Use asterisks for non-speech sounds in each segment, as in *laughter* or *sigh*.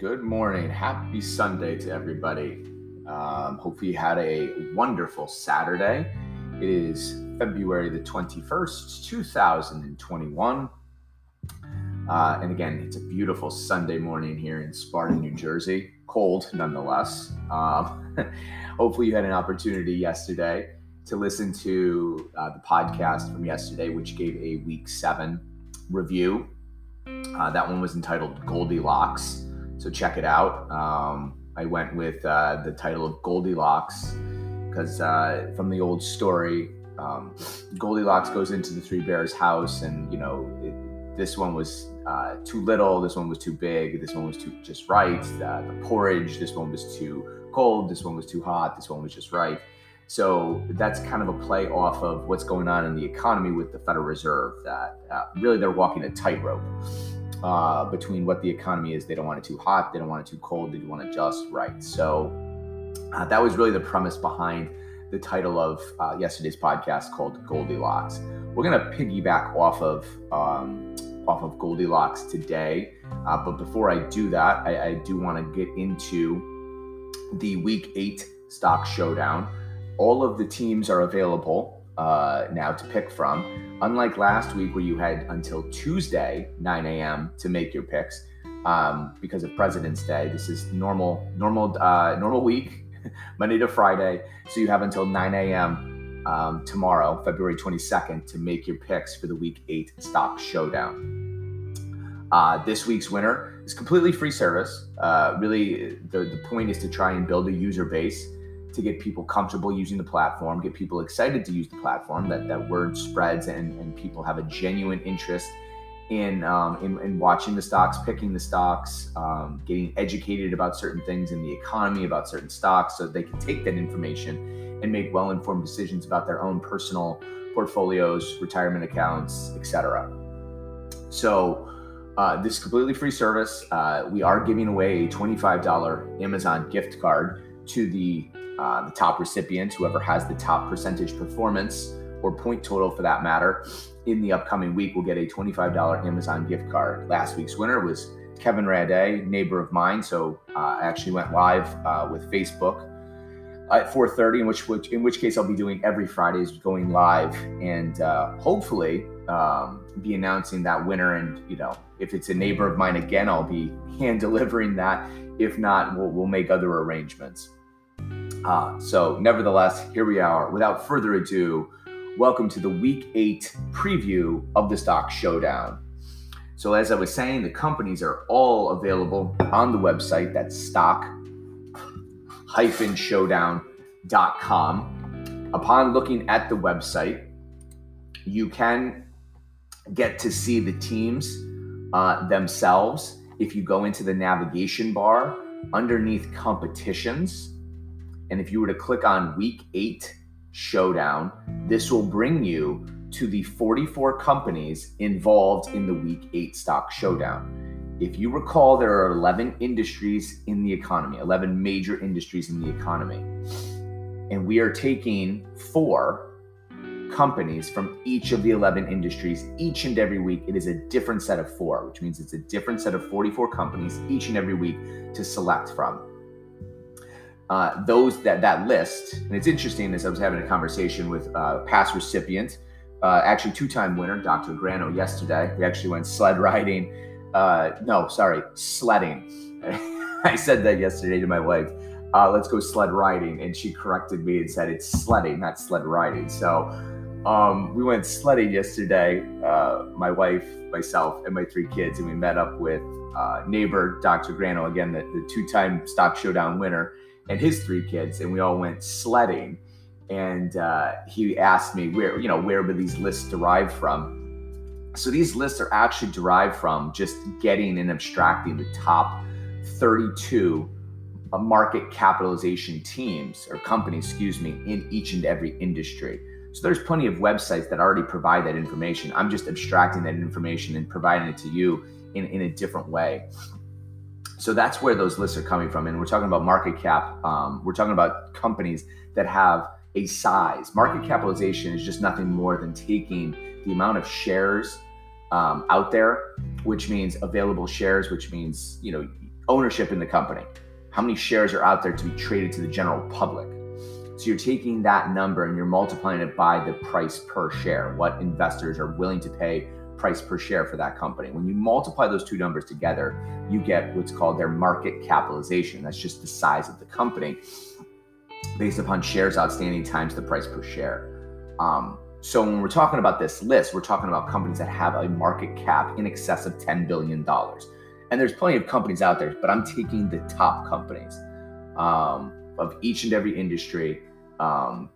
Good morning. Happy Sunday to everybody. Um, you had a wonderful Saturday. It is February the 21st, 2021. Uh, and again, it's a beautiful Sunday morning here in Sparta, New Jersey. Cold nonetheless. Um, *laughs* hopefully, you had an opportunity yesterday to listen to uh, the podcast from yesterday, which gave a week seven review uh, that one was entitled Goldilocks, so check it out. Um, I went with uh, the title of Goldilocks because uh, from the old story, um, Goldilocks goes into the three bears' house, and you know it, this one was uh, too little, this one was too big, this one was too just right. The porridge, this one was too cold, this one was too hot, this one was just right. So that's kind of a play off of what's going on in the economy with the Federal Reserve. That uh, really they're walking a tightrope uh, between what the economy is. They don't want it too hot, they don't want it too cold, they want it just right. So uh, that was really the premise behind the title of uh, yesterday's podcast called Goldilocks. We're gonna piggyback off of um, off of Goldilocks today, uh, but before I do that, I, I do want to get into the Week Eight stock showdown all of the teams are available uh, now to pick from. Unlike last week, where you had until Tuesday, 9 a.m., to make your picks um, because of President's Day. This is normal, normal, uh, normal week, *laughs* Monday to Friday. So you have until 9 a.m. Um, tomorrow, February 22nd, to make your picks for the Week Eight Stock Showdown. Uh, this week's winner is completely free service. Uh, really, the, the point is to try and build a user base to get people comfortable using the platform, get people excited to use the platform, that, that word spreads and, and people have a genuine interest in, um, in, in, watching the stocks, picking the stocks, um, getting educated about certain things in the economy, about certain stocks, so they can take that information and make well informed decisions about their own personal portfolios, retirement accounts, etc. So, uh, this is completely free service. Uh, we are giving away a $25 Amazon gift card to the uh, the top recipient, whoever has the top percentage performance or point total for that matter, in the upcoming week will get a $25 Amazon gift card. Last week's winner was Kevin Rade, neighbor of mine. So uh, I actually went live uh, with Facebook at 4:30, in which, which in which case I'll be doing every Fridays going live and uh, hopefully um, be announcing that winner. And you know, if it's a neighbor of mine again, I'll be *laughs* hand delivering that. If not, we'll, we'll make other arrangements. Uh, so, nevertheless, here we are. Without further ado, welcome to the week eight preview of the stock showdown. So, as I was saying, the companies are all available on the website. That's stock showdown.com. Upon looking at the website, you can get to see the teams uh, themselves. If you go into the navigation bar underneath competitions, and if you were to click on week eight showdown, this will bring you to the 44 companies involved in the week eight stock showdown. If you recall, there are 11 industries in the economy, 11 major industries in the economy. And we are taking four companies from each of the 11 industries each and every week. It is a different set of four, which means it's a different set of 44 companies each and every week to select from uh, those that that list, and it's interesting as I was having a conversation with uh, past recipient, uh, actually two-time winner, Dr. Grano, yesterday. We actually went sled riding. Uh, no, sorry, sledding. *laughs* I said that yesterday to my wife. Uh, let's go sled riding, and she corrected me and said it's sledding, not sled riding. So um, we went sledding yesterday. Uh, my wife, myself, and my three kids, and we met up with neighbor Dr. Grano, again, the, the two-time Stock Showdown winner and his three kids, and we all went sledding. And uh, he asked me where, you know, where were these lists derived from? So these lists are actually derived from just getting and abstracting the top 32 uh, market capitalization teams or companies, excuse me, in each and every industry. So there's plenty of websites that already provide that information. I'm just abstracting that information and providing it to you in, in a different way. So that's where those lists are coming from. And we're talking about market cap. Um, we're talking about companies that have a size. Market capitalization is just nothing more than taking the amount of shares um, out there, which means available shares, which means you know ownership in the company. How many shares are out there to be traded to the general public? So you're taking that number and you're multiplying it by the price per share, what investors are willing to pay price per share for that company. When you multiply those two numbers together, you get what's called their market capitalization. That's just the size of the company based upon shares outstanding times the price per share. Um, so when we're talking about this list, we're talking about companies that have a market cap in excess of $10 billion. And there's plenty of companies out there, but I'm taking the top companies um, of each and every industry um,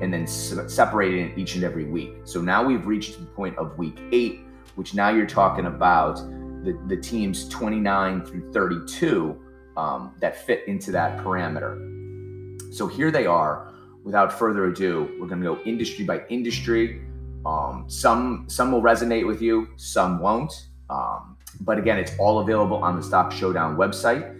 and then se- separating it each and every week. So now we've reached the point of week eight, which now you're talking about the, the teams 29 through 32 um, that fit into that parameter. So here they are without further ado, we're going to go industry by industry. Um, some some will resonate with you, some won't. Um, but again, it's all available on the Stock Showdown website.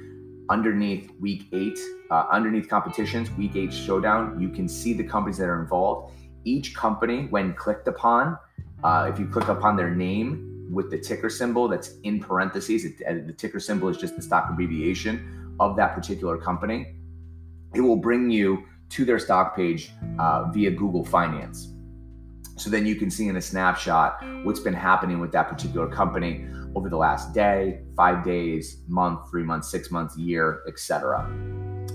Underneath week eight, uh, underneath competitions, week eight showdown, you can see the companies that are involved. Each company, when clicked upon, uh, if you click upon their name with the ticker symbol that's in parentheses, it, uh, the ticker symbol is just the stock abbreviation of that particular company. It will bring you to their stock page uh, via Google Finance. So then you can see in a snapshot what's been happening with that particular company over the last day, five days, month, three months, six months, year, etc.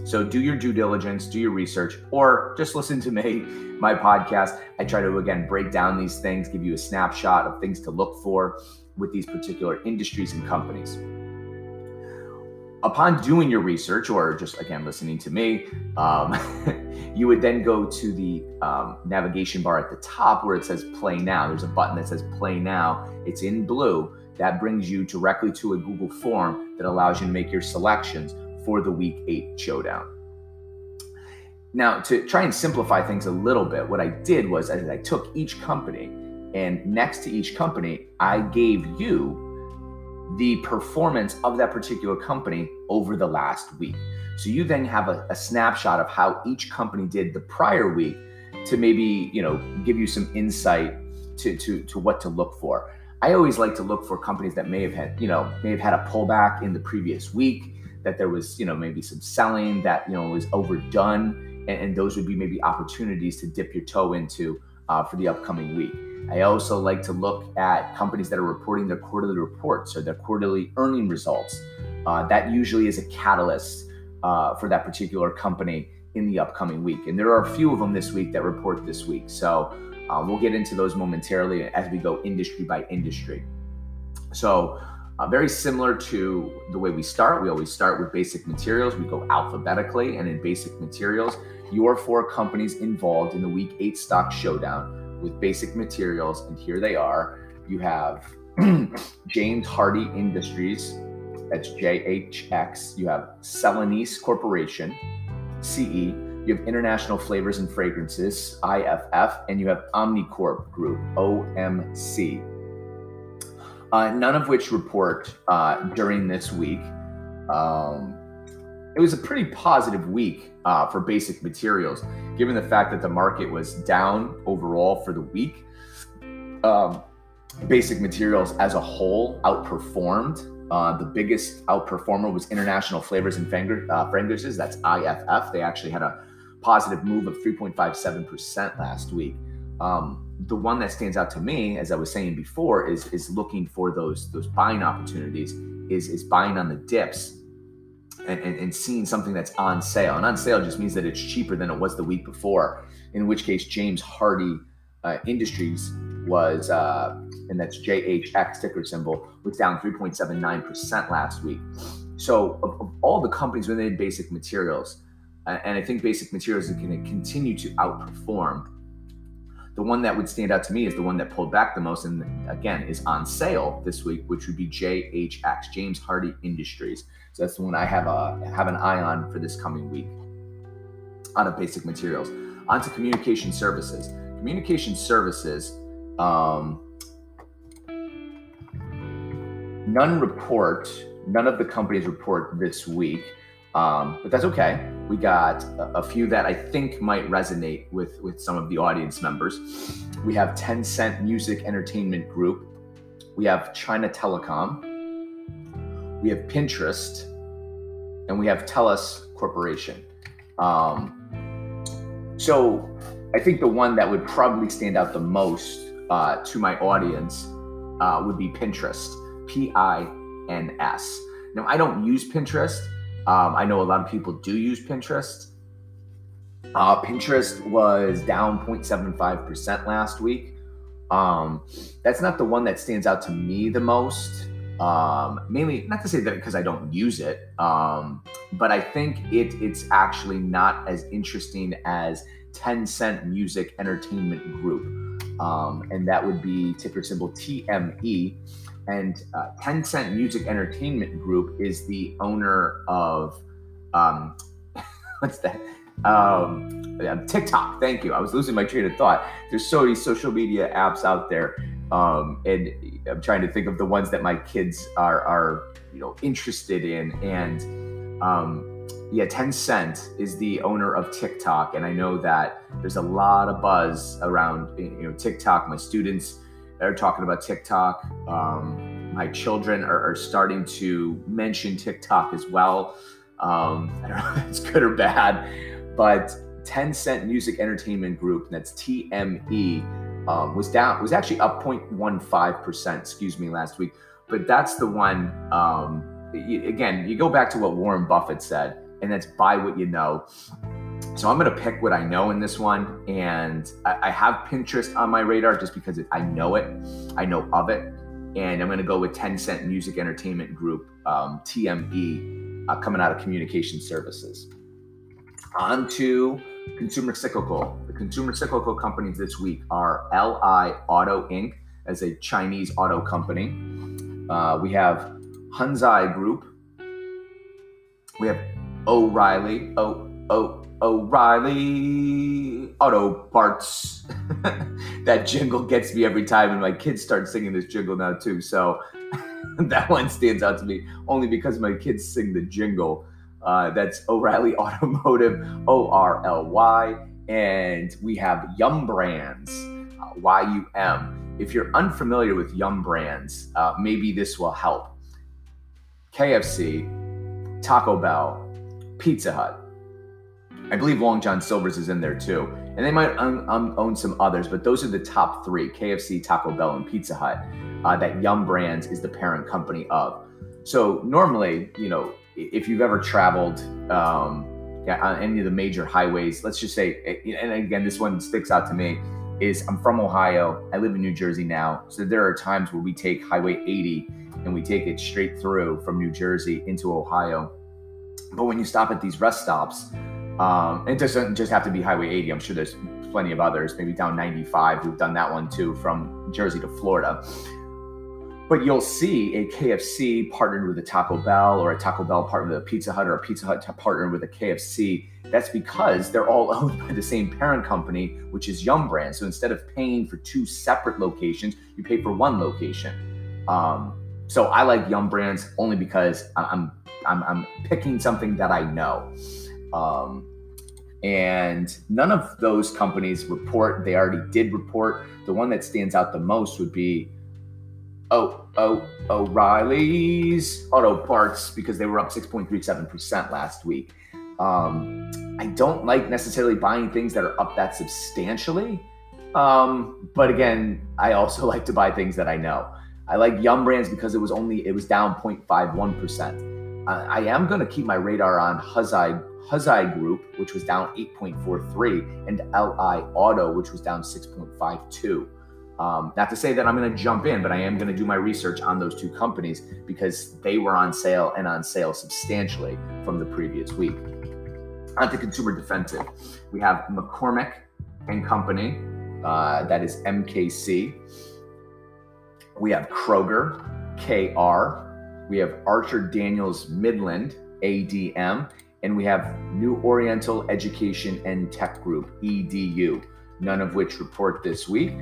So do your due diligence, do your research, or just listen to me, *laughs* my podcast. I try to again break down these things, give you a snapshot of things to look for with these particular industries and companies upon doing your research or just again listening to me um, *laughs* you would then go to the um, navigation bar at the top where it says play now. There's a button that says play now. It's in blue. That brings you directly to a google form that allows you to make your selections for the week 8 showdown. Now to try and simplify things a little bit what i did was i took each company and next to each company i gave you the performance of that particular company over the last week. So you then have a, a, snapshot of how each company did the prior week to maybe, you know, give you some insight to, to, to what to look for. I always like to look for companies that may have had, you know, may have had a pullback in the previous week, that there was, you know, maybe some selling that, you know, was overdone. And, and those would be maybe opportunities to dip your toe into uh, for the upcoming week. I also like to look at companies that are reporting their quarterly reports or their quarterly earning results. Uh, that usually is a catalyst uh, for that particular company in the upcoming week. And there are a few of them this week that report this week. So uh, we'll get into those momentarily as we go industry by industry. So, uh, very similar to the way we start, we always start with basic materials. We go alphabetically, and in basic materials, your four companies involved in the week eight stock showdown with basic materials, and here they are. You have *clears throat* James Hardie Industries, that's JHX. You have Celanese Corporation, CE. You have International Flavors and Fragrances, IFF, and you have Omnicom Group, OMC. Uh, none of which report uh, during this week. Um, it was a pretty positive week uh, for basic materials, given the fact that the market was down overall for the week. Um, basic materials as a whole outperformed. Uh, the biggest outperformer was International Flavors and uh, Fragrances. That's IFF. They actually had a positive move of 3.57% last week. Um, the one that stands out to me, as I was saying before, is is looking for those those buying opportunities. Is is buying on the dips and, and, and, seeing something that's on sale. And on sale just means that it's cheaper than it was the week before, in which case James Hardie uh, Industries was, uh, and that's JHX ticker symbol, was down 3.79% last week. So, of, of all the companies within basic materials, uh, and I think basic materials are going to continue to outperform. The one that would stand out to me is the one that pulled back the most, and again is on sale this week, which would be JHX, James Hardie Industries. So that's the one I have a have an eye on for this coming week. Out of basic materials, onto communication services. Communication services. Um, none report. None of the companies report this week, um, but that's okay. We got a, a few that I think might resonate with with some of the audience members. We have Tencent Music Entertainment Group, we have China Telecom, we have Pinterest, and we have TELUS Corporation. Um, so I think the one that would probably stand out the most uh, to my audience uh, would be Pinterest, P I N S. Now, I don't use Pinterest. Um, I know a lot of people do use Pinterest. Uh, Pinterest was down 0.75% last week. Um, that's not the one that stands out to me the most. Um, mainly, not to say that because I don't use it, um, but I think it it's actually not as interesting as Tencent Music Entertainment Group, um, and that would be ticker symbol TME. And uh, Tencent Music Entertainment Group is the owner of um, *laughs* what's that? Um, TikTok. Thank you. I was losing my train of thought. There's so many social media apps out there, um, and I'm trying to think of the ones that my kids are are you know interested in. And um, yeah, Tencent is the owner of TikTok, and I know that there's a lot of buzz around you know TikTok. My students are talking about TikTok. Um, my children are, are, starting to mention TikTok as well. Um, I don't *laughs* know if it's good or bad but Tencent Music Entertainment Group, that's TME, um, was down was actually up 0.15 percent. Excuse me, last week. But that's the one. Um, again, you go back to what Warren Buffett said, and that's buy what you know. So I'm going to pick what I know in this one, and I, I have Pinterest on my radar just because it, I know it, I know of it, and I'm going to go with Tencent Music Entertainment Group, um, TME, uh, coming out of Communication Services. On to consumer cyclical. The consumer cyclical companies this week are LI Auto Inc. as a Chinese auto company. Uh, we have Hunzai Group. We have O'Reilly. O O O'Reilly Auto Parts. *laughs* that jingle gets me every time, and my kids start singing this jingle now too. So *laughs* that one stands out to me only because my kids sing the jingle. Uh, that's O'Reilly *laughs* Automotive, O R L Y. And we have Yum Brands, uh, Y U M. If you're unfamiliar with Yum Brands, uh, maybe this will help. KFC, Taco Bell, Pizza Hut. I believe Long John Silver's is in there too. And they might un- un- own some others, but those are the top three KFC, Taco Bell, and Pizza Hut uh, that Yum Brands is the parent company of. So normally, you know, if you've ever traveled um, on any of the major highways, let's just say, and again, this one sticks out to me, is I'm from Ohio. I live in New Jersey now. So there are times where we take Highway 80 and we take it straight through from New Jersey into Ohio. But when you stop at these rest stops, um, it doesn't just have to be Highway 80. I'm sure there's plenty of others, maybe down 95 who've done that one too from Jersey to Florida but you'll see a KFC partnered with a Taco Bell or a Taco Bell partnered with a Pizza Hut or a Pizza Hut partnered with a KFC. That's because they're all *laughs* owned by the same parent company, which is Yum Brand. So instead of paying for two separate locations, you pay for one location. Um, so I like Yum Brands only because I'm I'm, I'm picking something that I know. Um, and none of those companies report. They already did report. The one that stands out the most would be oh, oh, O'Reilly's Auto Parts because they were up 6.37% last week. Um, I don't like necessarily buying things that are up that substantially. Um, but again, I also *laughs* like to buy things that I know. I like Yum Brands because it was only it was down 0.51%. Uh, I am going to keep my radar on Huzai Huzai Group, which was down 8.43, and LI Auto, which was down 6.52. Um, not to say that I'm going to jump in, but I am going to do my research on those two companies because they were on sale and on sale substantially from the previous week. On to consumer defensive, we have McCormick and Company, uh, that is MKC. We have Kroger, KR. We have Archer Daniels Midland, ADM. And we have New Oriental Education and Tech Group, EDU none of which report this week.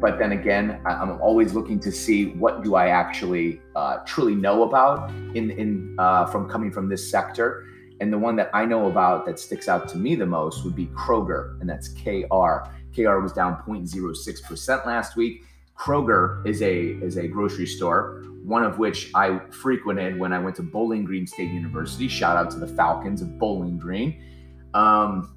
But then again, I'm always looking to see what do I actually uh, truly know about in in uh, from coming from this sector. And the one that I know about that sticks out to me the most would be Kroger, and that's KR. KR was down 0.06% last week. Kroger is a is a grocery store, one of which I frequented when I went to Bowling Green State University. Shout out to the Falcons of Bowling Green. Um,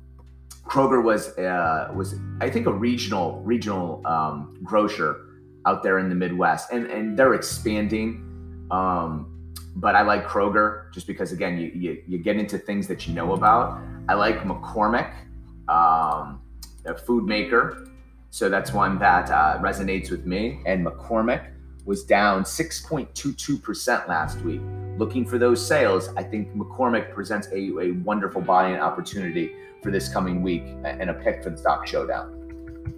Kroger was uh, was I think a regional regional um, grocer out there in the Midwest, and and they're expanding. Um, but I like Kroger just because again you, you, you get into things that you know about. I like McCormick, um, a food maker, so that's one that uh, resonates with me. And McCormick was down 6.22% last week. Looking for those sales, I think McCormick presents a, a wonderful buy-in opportunity for this coming week and a pick for the stock showdown.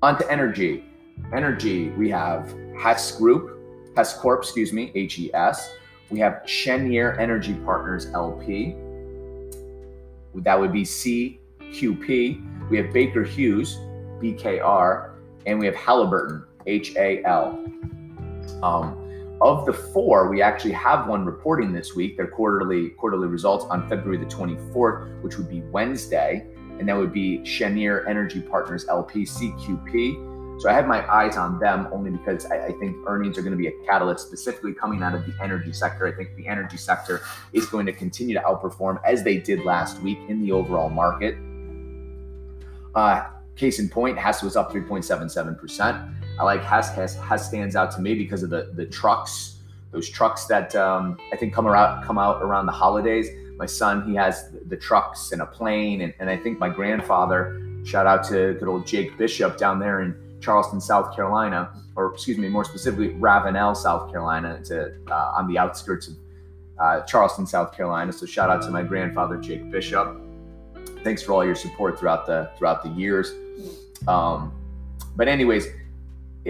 On to energy. Energy, we have Hess Group, Hess Corp, excuse me, HES. We have Cheniere Energy Partners LP. That would be CQP. We have Baker Hughes, BKR, and we have Halliburton, HAL. Um, of the four, we actually have one reporting this week. Their quarterly quarterly results on February the 24th, which would be Wednesday, and that would be Cheniere Energy Partners LP CQP. So I have my eyes on them only because I, I think earnings are going to be a catalyst, specifically coming out of the energy sector. I think the energy sector is going to continue to outperform as they did last week in the overall market. Uh, case in point, Hess was up 3.77%. I like Hess. Hess. Hess stands out to me because of the the trucks, those trucks that um, I think come around come out around the holidays. My son, he has the, the trucks and a plane, and, and I think my grandfather. Shout out to good old Jake Bishop down there in Charleston, South Carolina, or excuse me, more specifically, Ravenel, South Carolina. It's a, uh, on the outskirts of uh, Charleston, South Carolina. So shout out to my grandfather, Jake Bishop. Thanks for all your support throughout the throughout the years. Um, but anyways,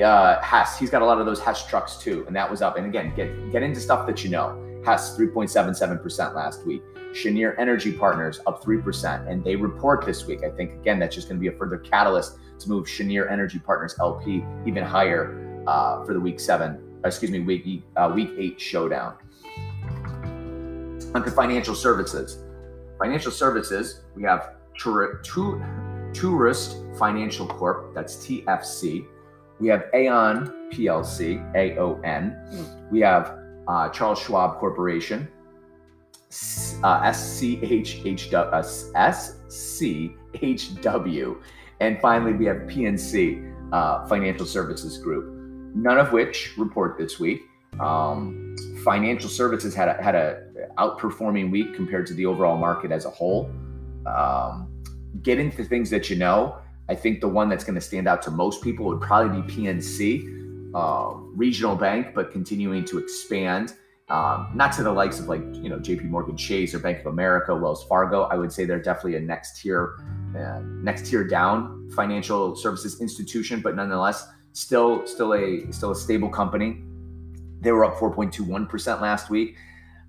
uh, Hess, he's got a lot of those Hess trucks too, and that was up. And again, get get into stuff that you know. Hess 3.77% last week. Cheniere Energy Partners up 3%. And they report this week. I think, again, that's just going to be a further catalyst to move Cheniere Energy Partners LP even higher uh, for the week seven, uh, excuse me, week, uh, week eight showdown. Onto financial services. Financial services, we have Truist Financial Corp, that's TFC. We have Aon PLC, AON. We have uh, Charles Schwab Corporation, uh, SCHW. And finally, we have PNC uh, Financial Services Group, none of which report this week. Um, financial services had a, had a outperforming week compared to the overall market as a whole. Um, get into things that you know. I think the one that's going to stand out to most people would probably be PNC, uh, regional bank, but continuing to expand. Um, not to the likes of like you know J.P. Morgan Chase or Bank of America, Wells Fargo. I would say they're definitely a next tier uh, next tier down financial services institution, but nonetheless still still a still a stable company. They were up 4.21% last week.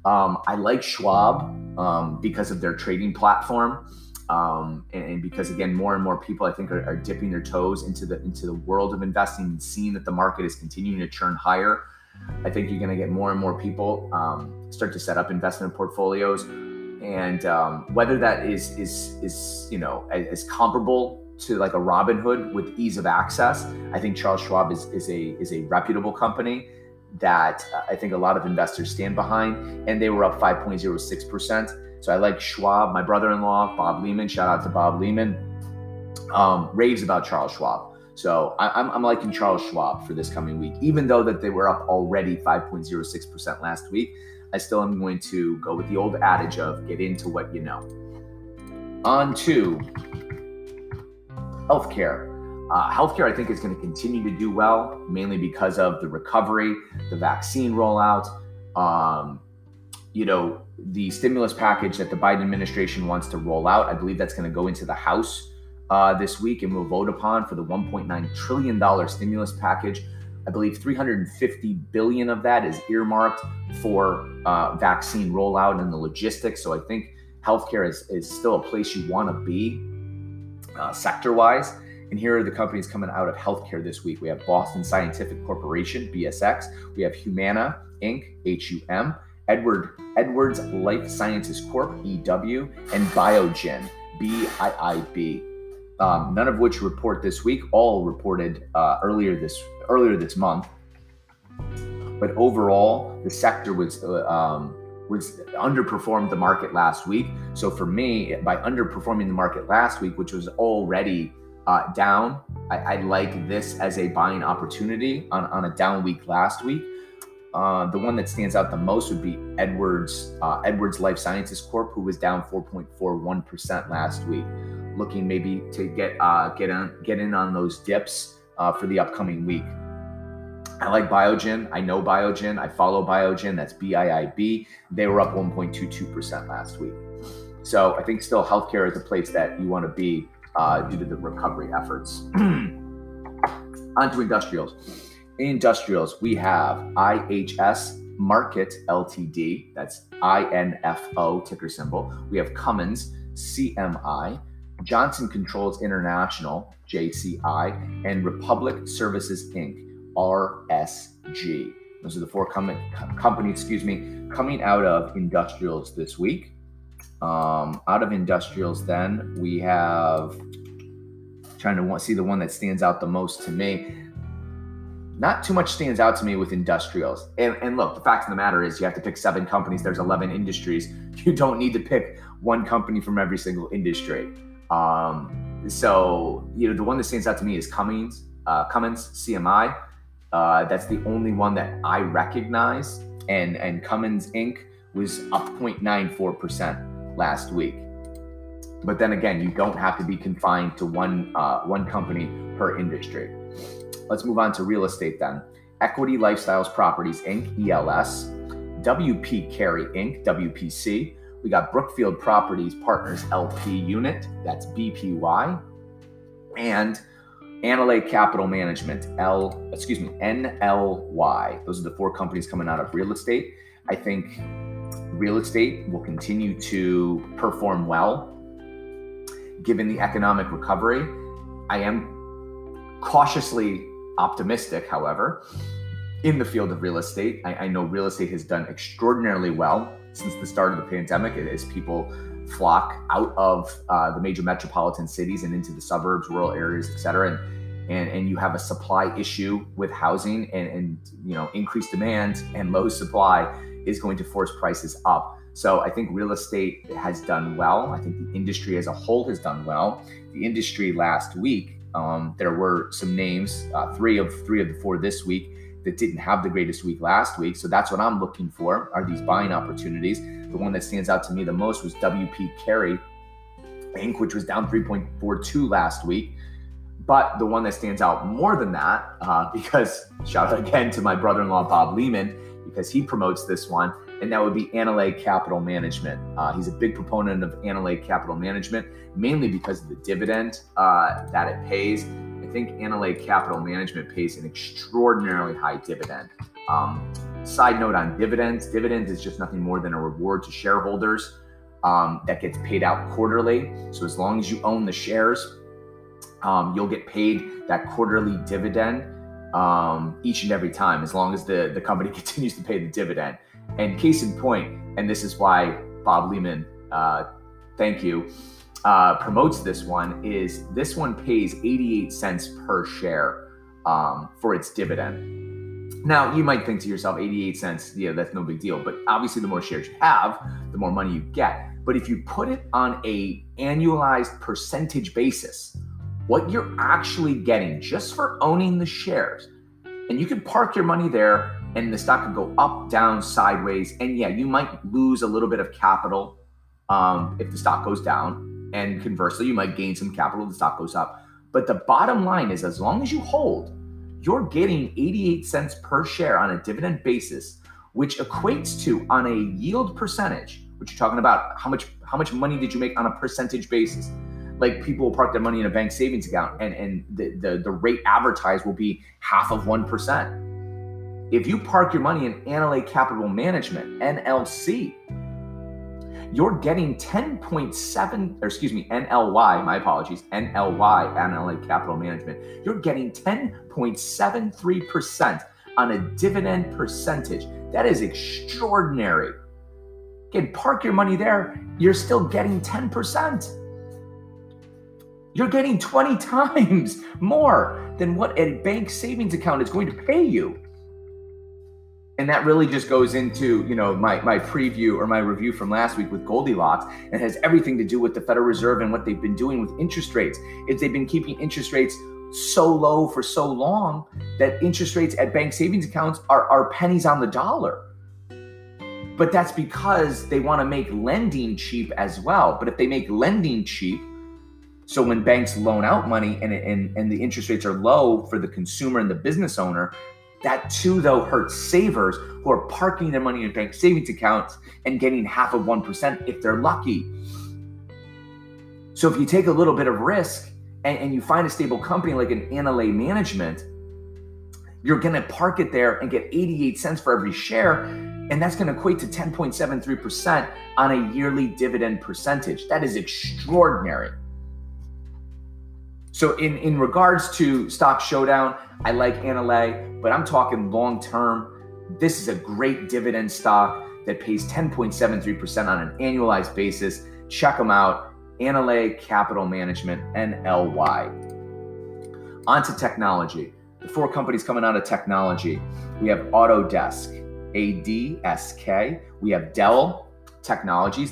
Um, I like Schwab um, because of their trading platform. Um, and, and, because again, more and more people I think are, are, dipping their toes into the into the world of investing and seeing that the market is continuing to churn higher. I think you're going to get more and more people um, start to set up investment portfolios and um, whether that is is is you know as, comparable to like a Robinhood with ease of access, I think Charles Schwab is is a is a reputable company that uh, I think a lot of investors stand behind, and they were up 5.06 percent. So I like Schwab. My brother-in-law Bob Lehman, shout out to Bob Lehman, um, raves about Charles Schwab. So I, I'm, I'm liking Charles Schwab for this coming week, even though that they were up already 5.06 percent last week. I still am going to go with the old adage of get into what you know. On to healthcare. Uh, healthcare, I think, is going to continue to do well, mainly because of the recovery, the vaccine rollout. Um, you know, the stimulus package that the Biden administration wants to roll out. I believe that's going to go into the House uh, this week and we'll vote upon for the $1.9 trillion stimulus package I believe 350 billion of that is earmarked for uh, vaccine rollout and the logistics. So I think healthcare is, is still a place you want to be uh, sector wise. And here are the companies coming out of healthcare this week. We have Boston Scientific Corporation, BSX. We have Humana Inc., HUM. Edward Edwards Life Sciences Corp, EW, and Biogen, BIIB um, none of which report this week. All reported uh, earlier this earlier this month. But overall, the sector was uh, um, was underperformed the market last week. So for me, by underperforming the market last week, which was already uh, down, I, I, like this as a buying opportunity on, on a down week last week. Uh, the one that stands out the most would be Edwards uh, Edwards Life Sciences Corp, who was down 4.41 percent last week. Looking maybe to get uh, get on get in on those dips uh, for the upcoming week. I like Biogen. I know Biogen. I follow Biogen. That's BIIB. They were up 1.22% last week. So I think still healthcare is a place that you want to be uh, due to the recovery efforts. *clears throat* On to industrials. In industrials, we have IHS Markit Ltd. That's INFO ticker symbol. We have Cummins CMI, Johnson Controls International JCI, and Republic Services Inc. RSG. Those are the four com- companies, excuse me, coming out of industrials this week. Um, out of industrials, then we have trying to see the one that stands out the most to me. Not too much stands out to me with industrials. And, and look, the fact of the matter is, you have to pick seven companies. There's 11 industries. *laughs* You don't need to pick one company from every single industry. Um, so, you know, the one that stands out to me is Cummins, uh, Cummins CMI. Uh, that's the only one that I recognize. And, and Cummins Inc. was up 0.94% last week. But then again, you don't have to be confined to one, uh, one company per industry. Let's move on to real estate then. Equity Lifestyles Properties Inc., ELS, WP Carey Inc., WPC. We got Brookfield Properties Partners LP Unit, that's BPY, and Annaly Capital Management, L, excuse me, NLY. Those are the four companies coming out of real estate. I think real estate will continue to perform well given the economic recovery. I am cautiously optimistic, however, in the field of real estate. I, I know real estate has done extraordinarily well since the start of the pandemic as people flock out of uh, the major metropolitan cities and into the suburbs, rural areas, et cetera. And, and, and you have a supply issue with housing and, and you know increased demand and low supply is going to force prices up. So I think real estate has done well. I think the industry as a whole has done well. The industry last week, um, there were some names, uh, three of three of the four this week that didn't have the greatest week last week. So that's what I'm looking for are these buying opportunities. The one that stands out to me the most was WP Carey Inc., which was down 3.42 last week. But the one that stands out more than that, uh, *laughs* because shout out again to my brother in law, Bob Lehman, because he promotes this one, and that would be Annaly Capital Management. Uh, he's a big proponent of Annaly Capital Management, mainly because of the dividend uh, that it pays. I think Annaly Capital Management pays an extraordinarily high dividend. Um, Side note on dividends dividends is just nothing more than a reward to shareholders um, that gets paid out quarterly. So as long as you own the shares, um, you'll get paid that quarterly dividend um, each and every time, as long as the, the company *laughs* continues to pay the dividend. And case in point, and this is why Bob Lehman, uh, thank you, uh, promotes this one, is this one pays 88 cents per share um, for its dividend. Now, you might think to yourself, 88 cents, yeah, that's no big deal. But obviously, the more shares you have, the more money you get. But if you put it on a annualized percentage basis, what you're actually getting just for owning the shares, and you can park your money there and the stock could go up, down, sideways. And yeah, you might lose a little bit of capital um, if the stock goes down. And conversely, you might gain some capital if the stock goes up. But the bottom line is as long as you hold, you're getting 88 cents per share on a dividend basis, which equates to on a yield percentage, which you're talking about how much how much money did you make on a percentage basis? Like people will park their money in a bank savings account and, and the, the, the rate advertised will be half of 1%. If you park your money in Annaly Capital Management, NLC, you're getting 10.7, or excuse me, NLY, my apologies, NLY, Annaly Capital Management. You're getting 10.73% on a dividend percentage. That is extraordinary. Again, park your money there, you're still getting 10%. You're getting 20 *laughs* times more than what a bank savings account is going to pay you. And that really just goes into, you know, my, my preview or my review from last week with Goldilocks and has everything to do with the Federal Reserve and what they've been doing with interest rates. Is they've been keeping interest rates so low for so long that interest rates at bank savings accounts are, are pennies on the dollar. But that's because they want to make lending cheap as well. But if they make lending cheap, so when banks loan out money and, and, and the interest rates are low for the consumer and the business owner, that too, though, hurts savers who are parking their money in bank savings accounts and getting half of 1% if they're lucky. So if you take a little bit of risk and, and you find a stable company like an Annaly Management, you're going to park it there and get 88 cents for every share. And that's going to equate to 10.73% on a yearly dividend percentage. That is extraordinary. So in, in regards to stock showdown, I like Annaly, but I'm talking long term. This is a great dividend stock that pays 10.73% on an annualized basis. Check them out. Annaly Capital Management, NLY. On to technology. The four companies coming out of technology. We have Autodesk, ADSK. We have Dell Technologies,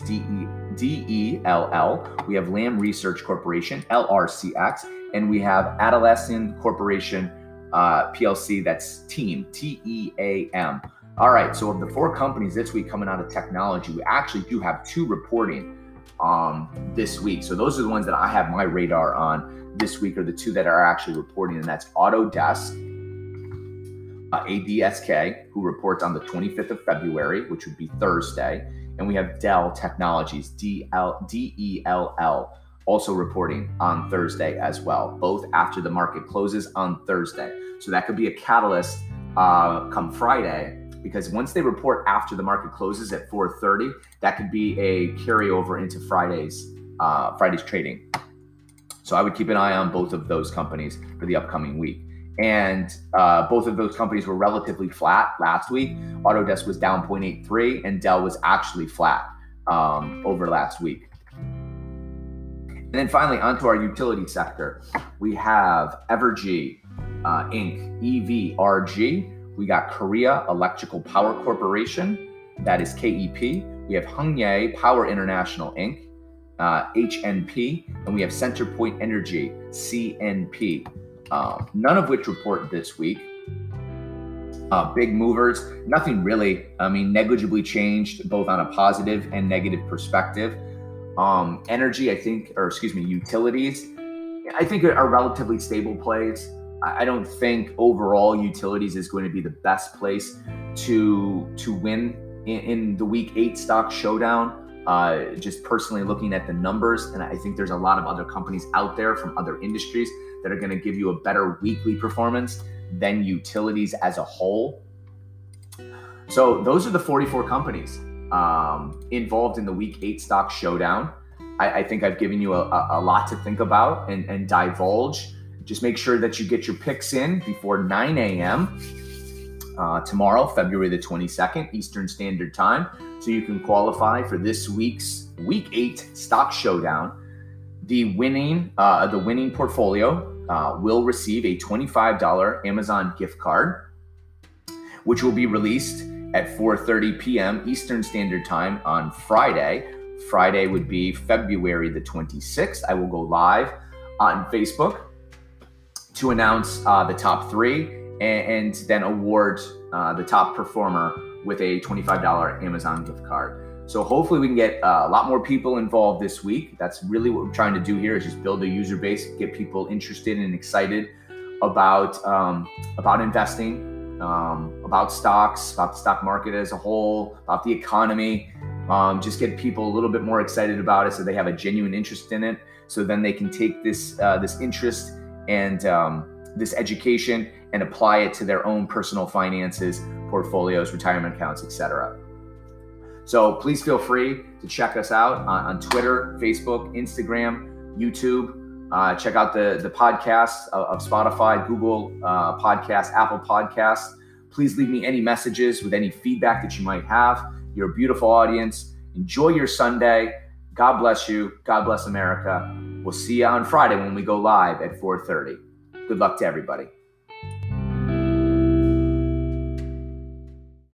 D-E-L-L. We have Lam Research Corporation, LRCX, and we have Atlassian Corporation, uh, PLC, that's Team, T-E-A-M. All right, so of the four companies this week coming out of technology, we actually do have two reporting um, this week. So those are the ones that I have my radar on this week, are the two that are actually reporting, and that's Autodesk, uh, ADSK, who reports on the 25th of February, which would be Thursday, and we have Dell Technologies, D-L- D-E-L-L, also reporting on Thursday as well, both after the market closes on Thursday. So that could be a catalyst uh, come Friday because once they report after the market closes at 4:30, that could be a carryover into Friday's uh, Friday's trading. So I would keep an eye on both of those companies for the upcoming week. And uh, both of those companies were relatively flat last week. Autodesk was down 0.83, and Dell was actually flat um, over last week. And then finally, onto our utility sector, we have Evergy uh, Inc., EVRG. We got Korea Electrical Power Corporation, that is KEP. We have Hungye Power International Inc., uh, HNP, and we have Centerpoint Energy, CNP uh, none of which report this week. Uh, big movers, nothing really, I mean, negligibly changed both on a positive and negative perspective. Um, energy, I think, or excuse me, utilities, I think are relatively stable plays. I don't think overall utilities is going to be the best place to to win in, in the week eight stock showdown. Uh, just personally looking at the numbers, and I think there's a lot of other companies out there from other industries that are going to give you a better weekly performance than utilities as a whole. So those are the 44 companies um, involved in the week eight stock showdown. I, I think I've given you a, a, lot to think about and, and divulge. Just make sure that you get your picks in before 9 a.m. Uh, tomorrow, February the 22nd, Eastern Standard Time, so you can qualify for this week's Week Eight Stock Showdown. The winning, uh, the winning portfolio uh, will receive a $25 Amazon gift card, which will be released at 4:30 p.m. Eastern Standard Time on Friday. Friday would be February the 26th. I will go live on Facebook to announce uh, the top three and, and then award uh, the top performer with a $25 Amazon gift card. So hopefully we can get uh, a lot more people involved this week. That's really what we're trying to do here is just build a user base, get people interested and excited about um, about investing, um, about stocks, about the stock market as a whole, about the economy. Um, just get people a little bit more excited about it, so they have a genuine interest in it. So then they can take this uh, this interest and um, this education and apply it to their own personal finances, portfolios, retirement accounts, etc. So please feel free to check us out on, on Twitter, Facebook, Instagram, YouTube. Uh, check out the, the podcasts of, of Spotify, Google uh, Podcasts, Apple Podcasts. Please leave me any messages with any feedback that you might have. You're a beautiful audience. Enjoy your Sunday. God bless you. God bless America. We'll see you on Friday when we go live at 4:30. Good luck to everybody.